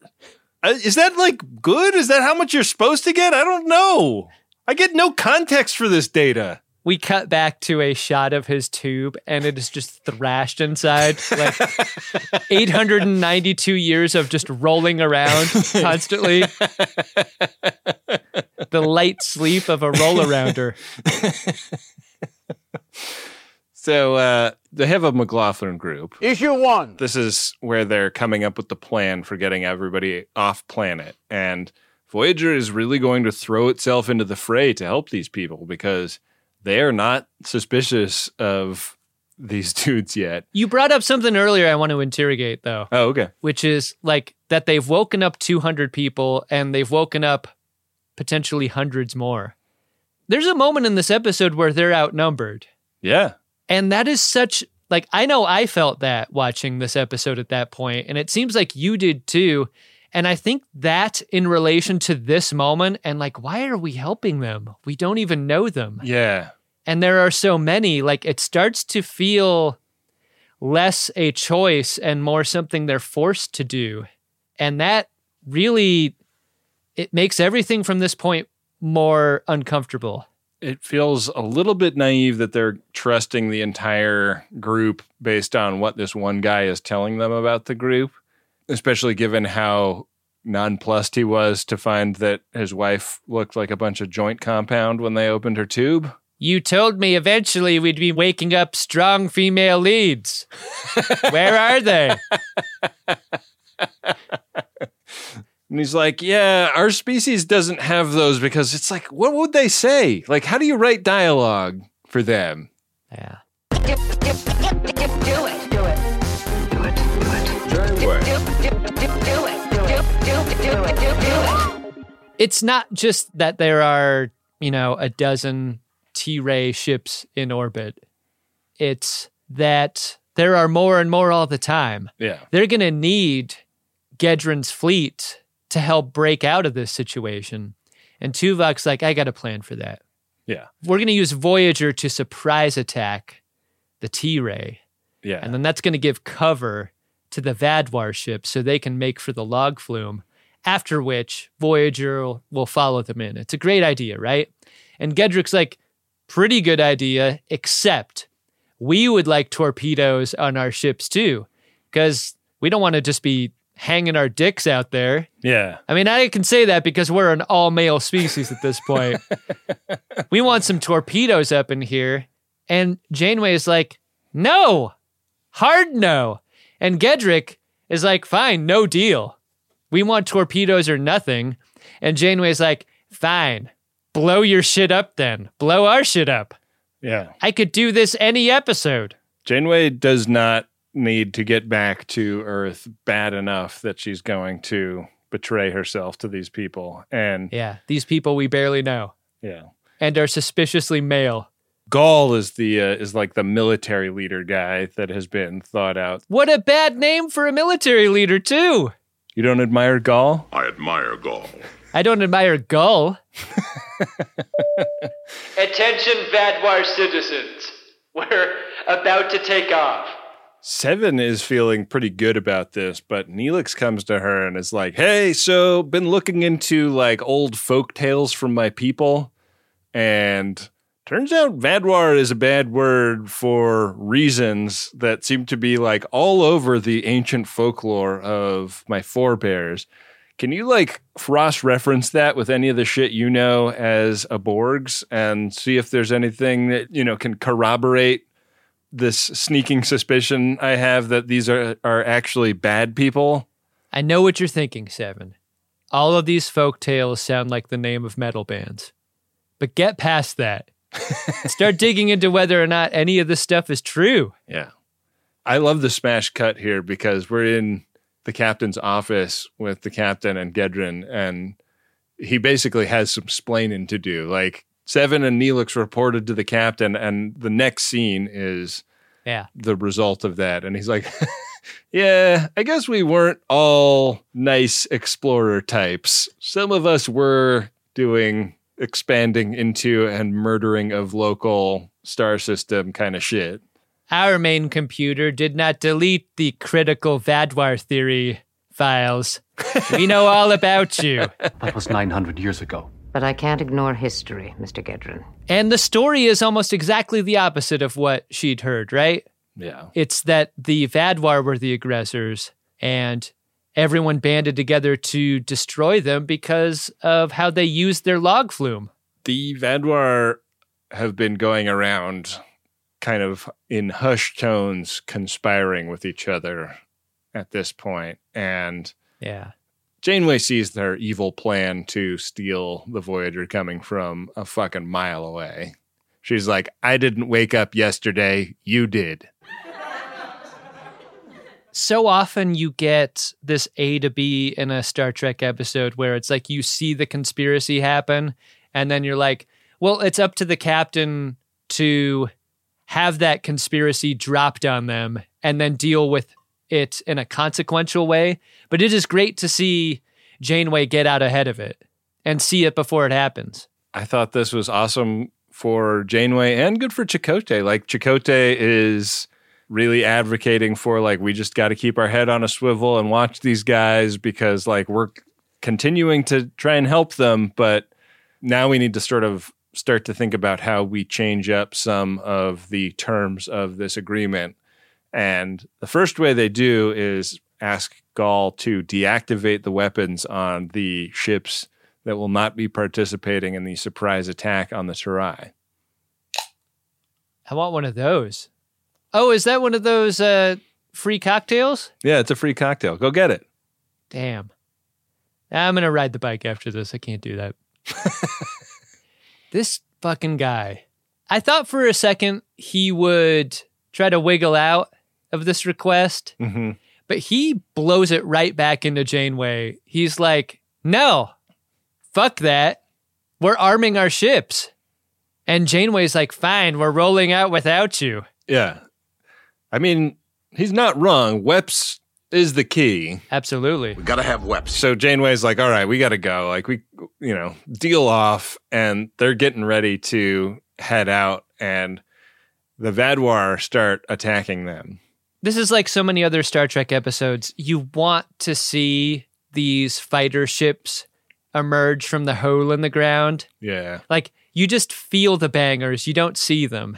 Is that like good? Is that how much you're supposed to get? I don't know. I get no context for this data. We cut back to a shot of his tube and it is just thrashed inside. Like 892 years of just rolling around constantly. the light sleep of a roll arounder. So uh, they have a McLaughlin group. Issue one. This is where they're coming up with the plan for getting everybody off planet. And Voyager is really going to throw itself into the fray to help these people because they are not suspicious of these dudes yet. You brought up something earlier I want to interrogate though. Oh, okay. which is like that they've woken up 200 people and they've woken up potentially hundreds more. There's a moment in this episode where they're outnumbered. Yeah. And that is such like I know I felt that watching this episode at that point and it seems like you did too. And I think that in relation to this moment and like why are we helping them? We don't even know them. Yeah. And there are so many like it starts to feel less a choice and more something they're forced to do. And that really it makes everything from this point more uncomfortable. It feels a little bit naive that they're trusting the entire group based on what this one guy is telling them about the group, especially given how nonplussed he was to find that his wife looked like a bunch of joint compound when they opened her tube. You told me eventually we'd be waking up strong female leads. Where are they? And he's like, Yeah, our species doesn't have those because it's like, what would they say? Like, how do you write dialogue for them? Yeah. Do it. Do it. It's not just that there are, you know, a dozen Turei ships in orbit. It's that there are more and more all the time. Yeah. They're going to need Gedrin's fleet to help break out of this situation. And Tuvok's like, I got a plan for that. Yeah. We're going to use Voyager to surprise attack the Turei. Yeah. And then that's going to give cover to the Vaadwaur ship so they can make for the log flume, after which Voyager will, will follow them in. It's a great idea, right? And Gedrick's like, pretty good idea, except we would like torpedoes on our ships too, because we don't want to just be hanging our dicks out there. Yeah. I mean, I can say that because we're an all male species at this point. we want some torpedoes up in here. And Janeway is like, no, hard no. And Gedrick is like, fine, no deal. We want torpedoes or nothing. And Janeway is like, fine, blow your shit up then. Blow our shit up. Yeah. I could do this any episode. Janeway does not need to get back to Earth bad enough that she's going to betray herself to these people. And Yeah, these people we barely know yeah. and are suspiciously male. Gaul is the uh, is like the military leader guy that has been thought out. What a bad name for a military leader, too. You don't admire Gaul? I admire Gaul. I don't admire Gull. Attention, Vaadwaur citizens. We're about to take off. Seven is feeling pretty good about this, but Neelix comes to her and is like, "Hey, so been looking into like old folk tales from my people, and turns out Vaadwaur is a bad word for reasons that seem to be like all over the ancient folklore of my forebears. Can you like cross reference that with any of the shit you know as a Borgs and see if there's anything that you know can corroborate this sneaking suspicion I have that these are are actually bad people. I know what you're thinking, Seven. All of these folk tales sound like the name of metal bands. But get past that. Start digging into whether or not any of this stuff is true. Yeah. I love the smash cut here because we're in the captain's office with the captain and Gedrin, and he basically has some splaining to do. Like Seven and Neelix reported to the captain, and the next scene is Yeah. the result of that. And he's like, Yeah, I guess we weren't all nice explorer types. Some of us were doing expanding into and murdering of local star system kind of shit. Our main computer did not delete the critical Vaadwaur theory files. We know all about you. That was 900 years ago. But I can't ignore history, Mr. Gedrin. And the story is almost exactly the opposite of what she'd heard, right? Yeah. It's that the Vaadwaur were the aggressors and everyone banded together to destroy them because of how they used their log flume. The Vaadwaur have been going around kind of in hushed tones conspiring with each other at this point and Yeah. Janeway sees their evil plan to steal the Voyager coming from a fucking mile away. She's like, I didn't wake up yesterday. You did. So often you get this A to B in a Star Trek episode where it's like you see the conspiracy happen and then you're like, well, it's up to the captain to have that conspiracy dropped on them and then deal with it in a consequential way. But it is great to see Janeway get out ahead of it and see it before it happens. I thought this was awesome for Janeway and good for Chakotay. Like Chakotay is really advocating for like we just got to keep our head on a swivel and watch these guys because like we're continuing to try and help them, but now we need to sort of start to think about how we change up some of the terms of this agreement. And the first way they do is ask Gaul to deactivate the weapons on the ships that will not be participating in the surprise attack on the Turei. I want one of those. Oh, is that one of those uh, free cocktails? Yeah, it's a free cocktail. Go get it. Damn. I'm going to ride the bike after this. I can't do that. this fucking guy. I thought for a second he would try to wiggle out of this request, mm-hmm. but he blows it right back into Janeway. He's like, no, fuck that. We're arming our ships. And Janeway's like, fine, we're rolling out without you. Yeah. I mean, he's not wrong. Weps is the key. Absolutely. We gotta have Weps. So Janeway's like, all right, we gotta go. Like we you know, deal off and they're getting ready to head out and the Vaadwaur start attacking them. This is like so many other Star Trek episodes. You want to see these fighter ships emerge from the hole in the ground. Yeah. Like you just feel the bangers, you don't see them.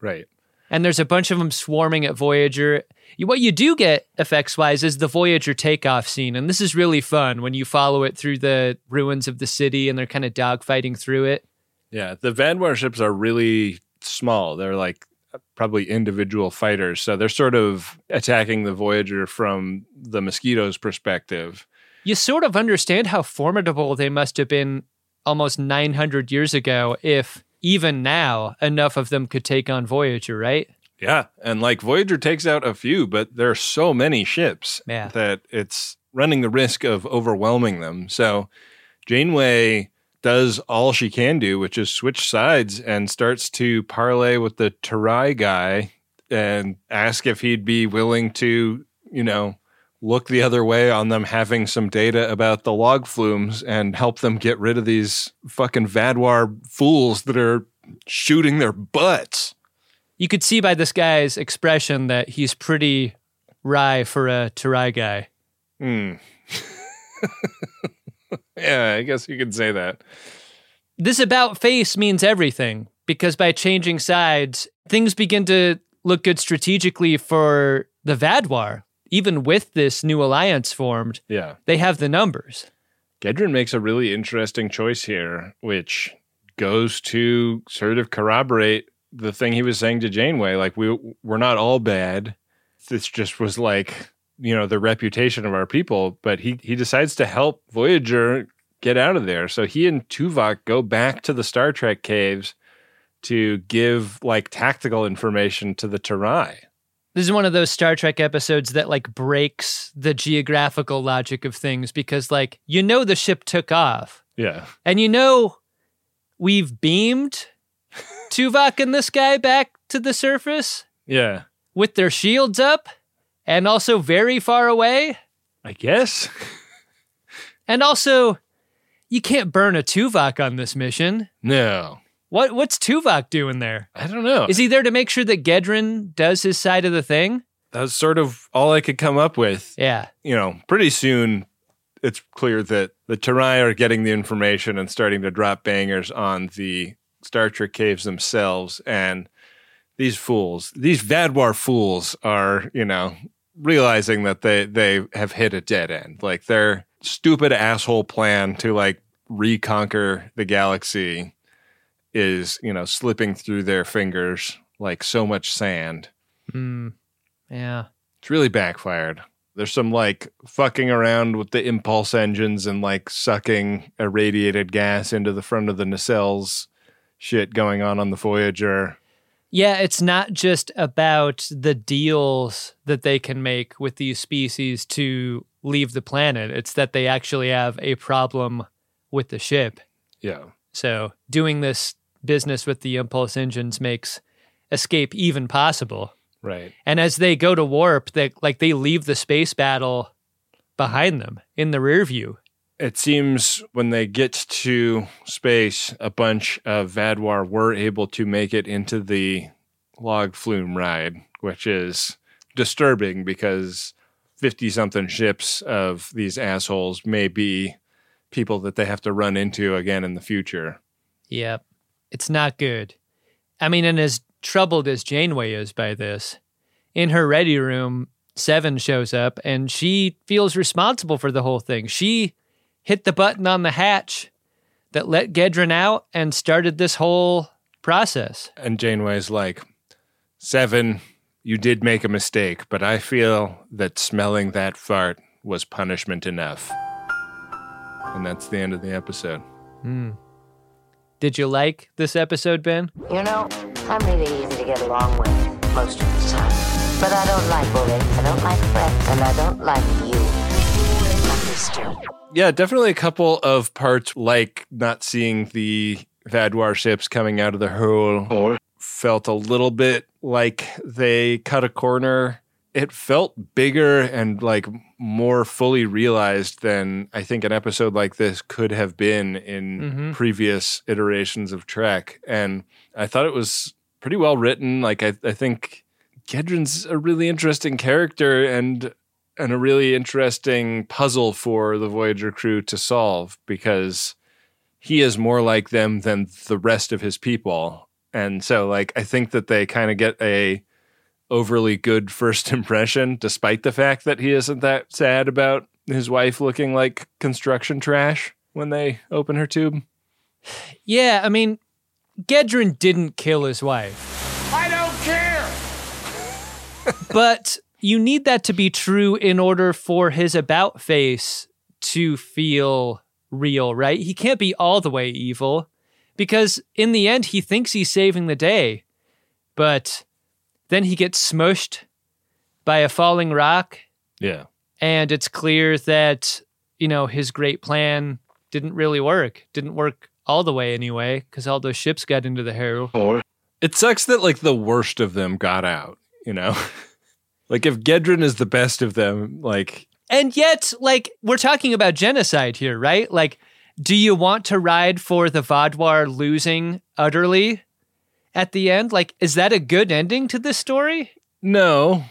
Right. And there's a bunch of them swarming at Voyager. What you do get effects wise is the Voyager takeoff scene. And this is really fun when you follow it through the ruins of the city and they're kind of dogfighting through it. Yeah. The Vanguard ships are really small. They're like probably individual fighters. So they're sort of attacking the Voyager from the Mosquito's perspective. You sort of understand how formidable they must have been almost 900 years ago if even now enough of them could take on Voyager, right? Yeah. And like Voyager takes out a few, but there are so many ships yeah. that it's running the risk of overwhelming them. So Janeway does all she can do, which is switch sides and starts to parlay with the Turei guy and ask if he'd be willing to, you know, look the other way on them having some data about the log flumes and help them get rid of these fucking Vaadwaur fools that are shooting their butts. You could see by this guy's expression that he's pretty wry for a Turei guy. Hmm. yeah, I guess you could say that. This about face means everything because by changing sides, things begin to look good strategically for the Vaadwaur. Even with this new alliance formed, yeah, they have the numbers. Gedrin makes a really interesting choice here, which goes to sort of corroborate the thing he was saying to Janeway. Like we we're not all bad. This just was like you know the reputation of our people. But he he decides to help Voyager get out of there. So he and Tuvok go back to the Star Trek caves to give like tactical information to the Turei. This is one of those Star Trek episodes that like breaks the geographical logic of things because like you know the ship took off. Yeah. And you know we've beamed Tuvok and this guy back to the surface. Yeah. with their shields up and also very far away. I guess. And also, you can't burn a Tuvok on this mission. No. What what's Tuvok doing there? I don't know. Is he there to make sure that Gedrin does his side of the thing? That's sort of all I could come up with. Yeah. You know, pretty soon it's clear that the Turei are getting the information and starting to drop bangers on the Star Trek caves themselves. And these fools, these Vaadwaur fools are, you know, realizing that they they have hit a dead end. Like their stupid asshole plan to like reconquer the galaxy is, you know, slipping through their fingers like so much sand. Hmm. Yeah. It's really backfired. There's some like fucking around with the impulse engines and like sucking irradiated gas into the front of the nacelles shit going on on the Voyager. Yeah, it's not just about the deals that they can make with these species to leave the planet. It's that they actually have a problem with the ship. Yeah. So doing this business with the impulse engines makes escape even possible. Right. And as they go to warp, they like they leave the space battle behind them in the rear view. It seems when they get to space, a bunch of Vaadwaur were able to make it into the log flume ride, which is disturbing because 50 something ships of these assholes may be people that they have to run into again in the future. Yep. It's not good. I mean, and as troubled as Janeway is by this, in her ready room, Seven shows up and she feels responsible for the whole thing. She hit the button on the hatch that let Gedrin out and started this whole process. And Janeway's like, Seven, you did make a mistake, but I feel that smelling that fart was punishment enough. And that's the end of the episode. Hmm. Did you like this episode, Ben? You know, I'm really easy to get along with most of the time. But I don't like bullying, I don't like threats, and I don't like you. Understood. Yeah, definitely a couple of parts like not seeing the Vaadwaur ships coming out of the hole felt a little bit like they cut a corner. It felt bigger and like more fully realized than I think an episode like this could have been in Mhm. previous iterations of Trek. And I thought it was pretty well written. Like I, I think Gedrin's a really interesting character and and a really interesting puzzle for the Voyager crew to solve because he is more like them than the rest of his people. And so like I think that they kind of get a overly good first impression despite the fact that he isn't that sad about his wife looking like construction trash when they open her tube. Yeah, I mean, Gedrin didn't kill his wife. I don't care. but you need that to be true in order for his about face to feel real, right? He can't be all the way evil because in the end, he thinks he's saving the day, but then he gets smushed by a falling rock, Yeah. and it's clear that, you know, his great plan didn't really work. Didn't work all the way anyway, because all those ships got into the hole. It sucks that like the worst of them got out, you know? like if Gedrin is the best of them, like And yet, like, we're talking about genocide here, right? Like, do you want to ride for the Vaadwaur losing utterly at the end? Like, is that a good ending to this story? No,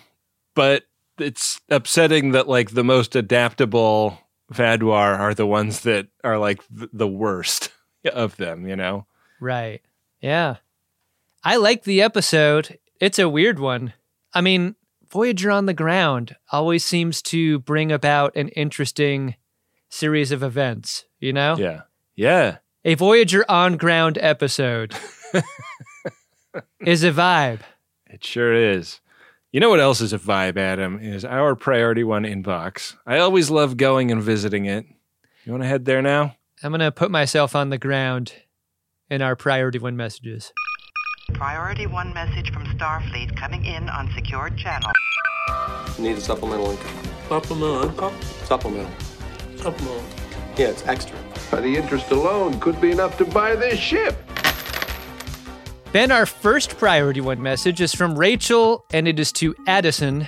but it's upsetting that like the most adaptable Vaadwaur are the ones that are like th- the worst of them, you know? Right. Yeah. I like the episode. It's a weird one. I mean, Voyager on the ground always seems to bring about an interesting series of events, you know? Yeah. Yeah. A Voyager on ground episode is a vibe. It sure is. You know what else is a vibe, Adam? Is our priority one inbox. I always love going and visiting it. You want to head there now? I'm going to put myself on the ground in our priority one messages. Priority one message from Starfleet coming in on secured channel. Need a supplemental income. Supplemental income? Supplemental. Supplemental. Yeah, it's extra. By the interest alone could be enough to buy this ship. Ben, our first priority one message is from Rachel, and it is to Addison.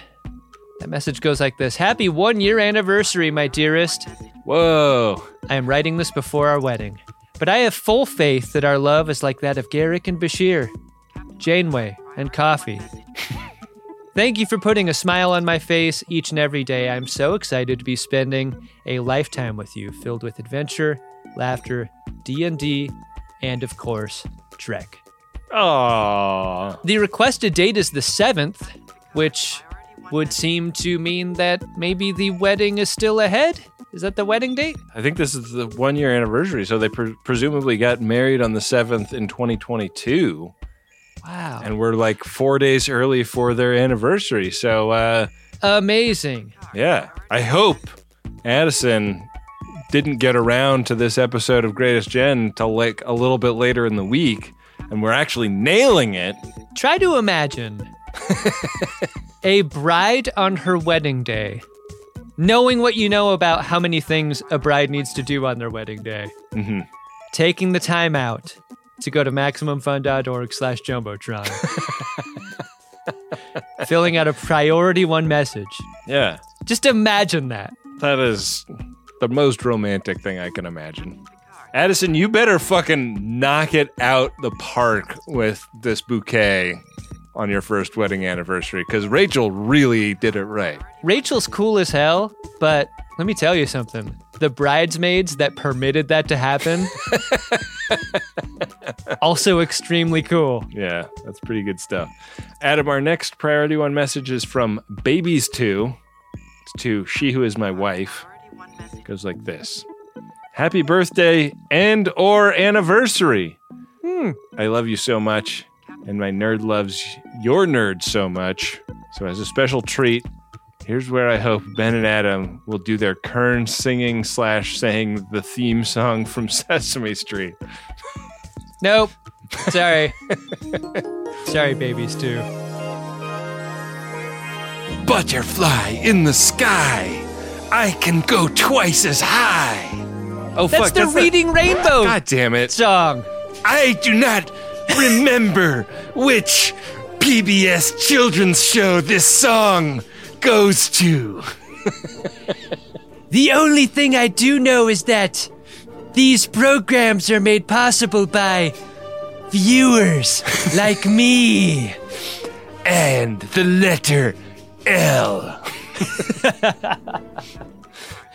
That message goes like this Happy one year anniversary, my dearest. Whoa. I am writing this before our wedding, but I have full faith that our love is like that of Garak and Bashir, Janeway, and coffee. Thank you for putting a smile on my face each and every day. I'm so excited to be spending a lifetime with you, filled with adventure, laughter, D&D, and of course, Trek. Aww. The requested date is the 7th, which would seem to mean that maybe the wedding is still ahead. Is that the wedding date? I think this is the one year anniversary. So they pre- presumably got married on the 7th in 2022. Wow. And we're like four days early for their anniversary. So, uh, Amazing. yeah, I hope Addison didn't get around to this episode of Greatest Gen till like a little bit later in the week. And we're actually nailing it. Try to imagine a bride on her wedding day, knowing what you know about how many things a bride needs to do on their wedding day, mm-hmm. taking the time out to go to maximumfun.org slash jumbotron, filling out a priority one message. Yeah, Just imagine that. that is the most romantic thing I can imagine. Addison, you better fucking knock it out the park with this bouquet on your first wedding anniversary because Rachel really did it right. Rachel's cool as hell, but let me tell you something. The bridesmaids that permitted that to happen, also extremely cool. Yeah, that's pretty good stuff. Adam, our next priority one message is from Babies 2. It's to She Who Is My Wife. It goes like this. Happy birthday and or anniversary. Hmm. I love you so much, and my nerd loves your nerd so much. So as a special treat, here's where I hope Ben and Adam will do their Kern singing slash saying the theme song from Sesame Street. Nope. Sorry. Sorry, babies, too. Butterfly in the sky. I can go twice as high. Oh, That's fuck. the that's Reading Rainbow God damn it. song. I do not remember which PBS children's show this song goes to. The only thing I do know is that these programs are made possible by viewers like me. And the letter L.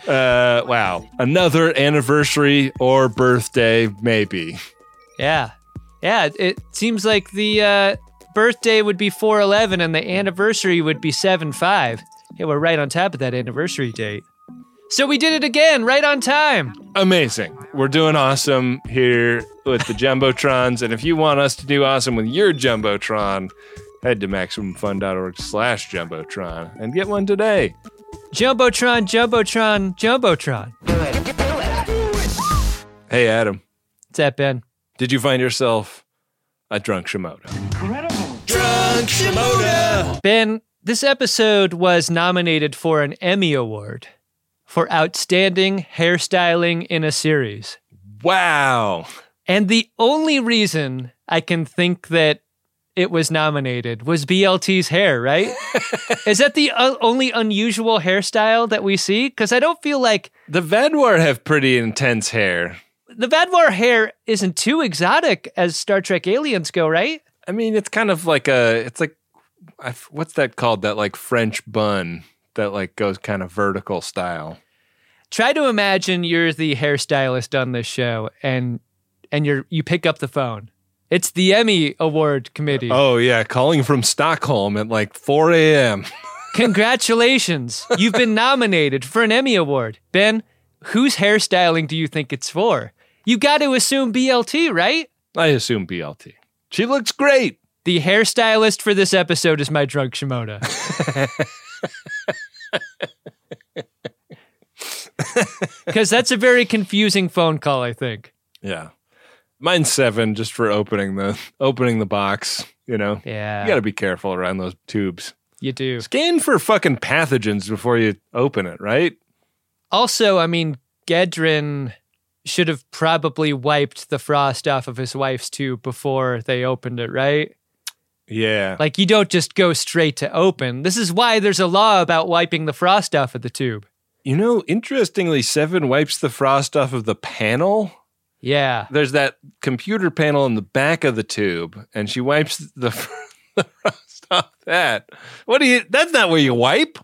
Uh, wow. Another anniversary or birthday, maybe. Yeah. Yeah, it seems like the uh, birthday would be 411 and the anniversary would be 75. Yeah, we're right on top of that anniversary date. So we did it again, right on time. Amazing. We're doing awesome here with the Jumbotrons. And if you want us to do awesome with your Jumbotron, head to MaximumFun.org slash Jumbotron and get one today. Jumbotron, Jumbotron, Jumbotron. Hey, Adam, What's that, Ben? did you find yourself a drunk Shimoda? Incredible. Drunk Shimoda. Ben, this episode was nominated for an Emmy Award for Outstanding Hairstyling in a Series. Wow. And the only reason I can think that it was nominated was BLT's hair, right? Is that the uh, only unusual hairstyle that we see? Because I don't feel like The Vaadwaur have pretty intense hair. the Vaadwaur hair isn't too exotic as Star Trek aliens go, right? I mean, it's kind of like a, it's like, what's that called? That like French bun that like goes kind of vertical style. Try to imagine you're the hairstylist on this show and and you're you pick up the phone. It's the Emmy Award committee. Oh, yeah. Calling from Stockholm at like 4 a.m. Congratulations. You've been nominated for an Emmy Award. Ben, whose hairstyling do you think it's for? You got to assume BLT, right? I assume BLT. She looks great. The hairstylist for this episode is my drunk Shimoda. Because that's a very confusing phone call, I think. Yeah. Mine's seven just for opening the opening the box, you know. Yeah. You gotta be careful around those tubes. You do. Scan for fucking pathogens before you open it, right? Also, I mean, Gedrin should have probably wiped the frost off of his wife's tube before they opened it, right? Yeah. Like you don't just go straight to open. This is why there's a law about wiping the frost off of the tube. You know, interestingly, Seven wipes the frost off of the panel. Yeah. There's that computer panel in the back of the tube, and she wipes the, the frost off that. What do you? That's not where you wipe.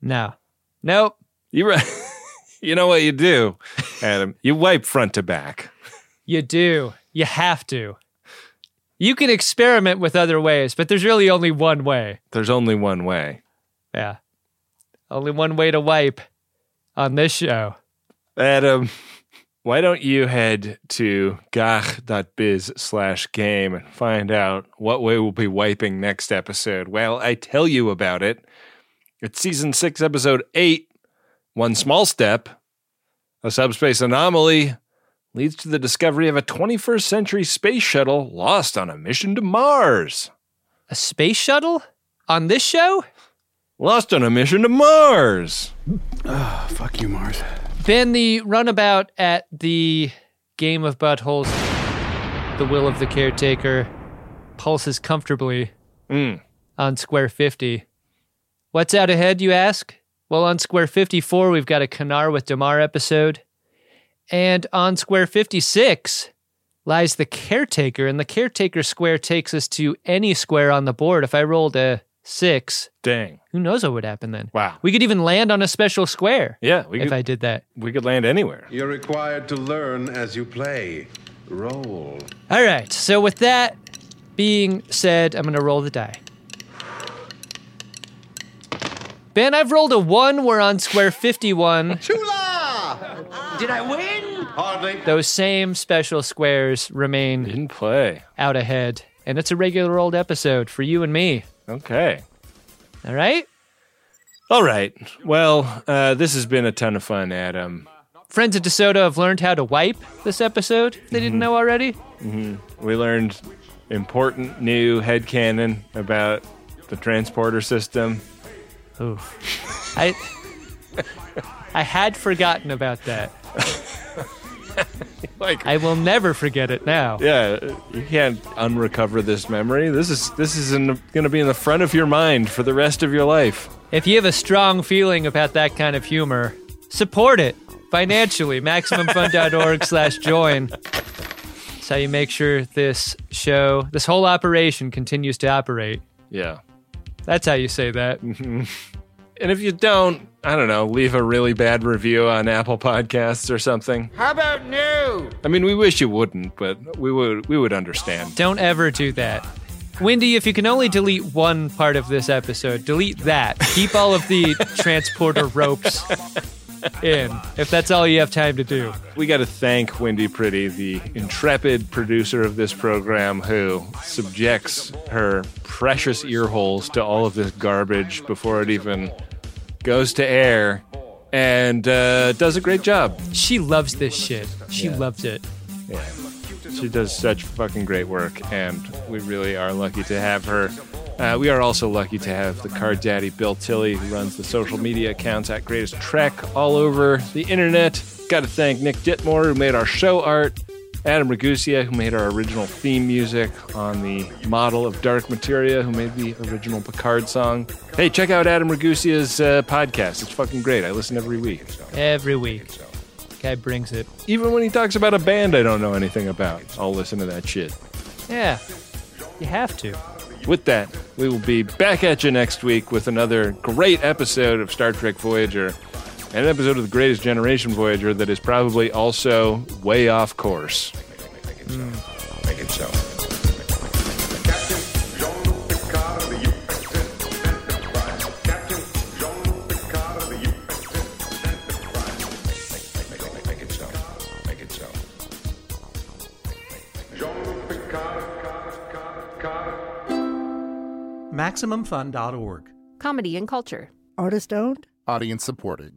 No. Nope. You right. you know what you do, Adam? You wipe front to back. You do. You have to. You can experiment with other ways, but there's really only one way. There's only one way. Yeah. Only one way to wipe on this show. Adam, why don't you head to gagh.biz slash game and find out what way we'll be wiping next episode? Well, I tell you about it. It's season six, episode eight. One small step, a subspace anomaly leads to the discovery of a 21st century space shuttle lost on a mission to Mars. A space shuttle? On this show? Lost on a mission to Mars. Oh, fuck you, Mars. Ben, the runabout at the game of buttholes, the will of the caretaker, pulses comfortably Mm. on square 50. What's out ahead, you ask? Well, on square 54, we've got a Kanar with Damar episode. And on square 56 lies the caretaker, and the caretaker square takes us to any square on the board. If I rolled a six, Dang. who knows what would happen then? Wow. We could even land on a special square. Yeah, we if could, I did that. we could land anywhere. You're required to learn as you play. Roll. All right. So with that being said, I'm going to roll the die. Ben, I've rolled a one. We're on square 51. Chula! Did I win? Hardly. Those same special squares remain Didn't play. out ahead. And it's a regular old episode for you and me. Okay. All right? All right. Well, uh, this has been a ton of fun, Adam. Friends of DeSoto have learned how to wipe this episode. They didn't know already. hmm We learned important new headcanon about the transporter system. Oof. I I had forgotten about that. like I will never forget it now. Yeah, you can't unrecover this memory. This is this is going to be in the front of your mind for the rest of your life. If you have a strong feeling about that kind of humor, support it financially. MaximumFun.org slash join. That's how you make sure this show, this whole operation continues to operate. Yeah. That's how you say that. And if you don't, I don't know, leave a really bad review on Apple Podcasts or something. How about no? I mean, we wish you wouldn't, but we would we would understand. Don't ever do that. Wendy, if you can only delete one part of this episode, delete that. Keep all of the transporter ropes in, if that's all you have time to do. We got to thank Wendy Pretty, the intrepid producer of this program, who subjects her precious ear holes to all of this garbage before it even goes to air, and uh, does a great job. She loves this shit. She Yeah. loves it. Yeah. She does such fucking great work, and we really are lucky to have her. Uh, we are also lucky to have the card daddy Bill Tilley, who runs the social media accounts at Greatest Trek all over the internet. Got to thank Nick Ditmore, who made our show art, Adam Ragusea, who made our original theme music on the model of Dark Materia, who made the original Picard song. Hey, check out Adam Ragusea's uh, podcast. It's fucking great. I listen every week. So. Every week. Guy brings it. Even when he talks about a band I don't know anything about, I'll listen to that shit. Yeah. You have to. With that, we will be back at you next week with another great episode of Star Trek Voyager, an episode of the Greatest Generation Voyager that is probably also way off course. Make it so. Make it so. Make it so. MaximumFun.org. Comedy and culture. Artist owned? Audience supported.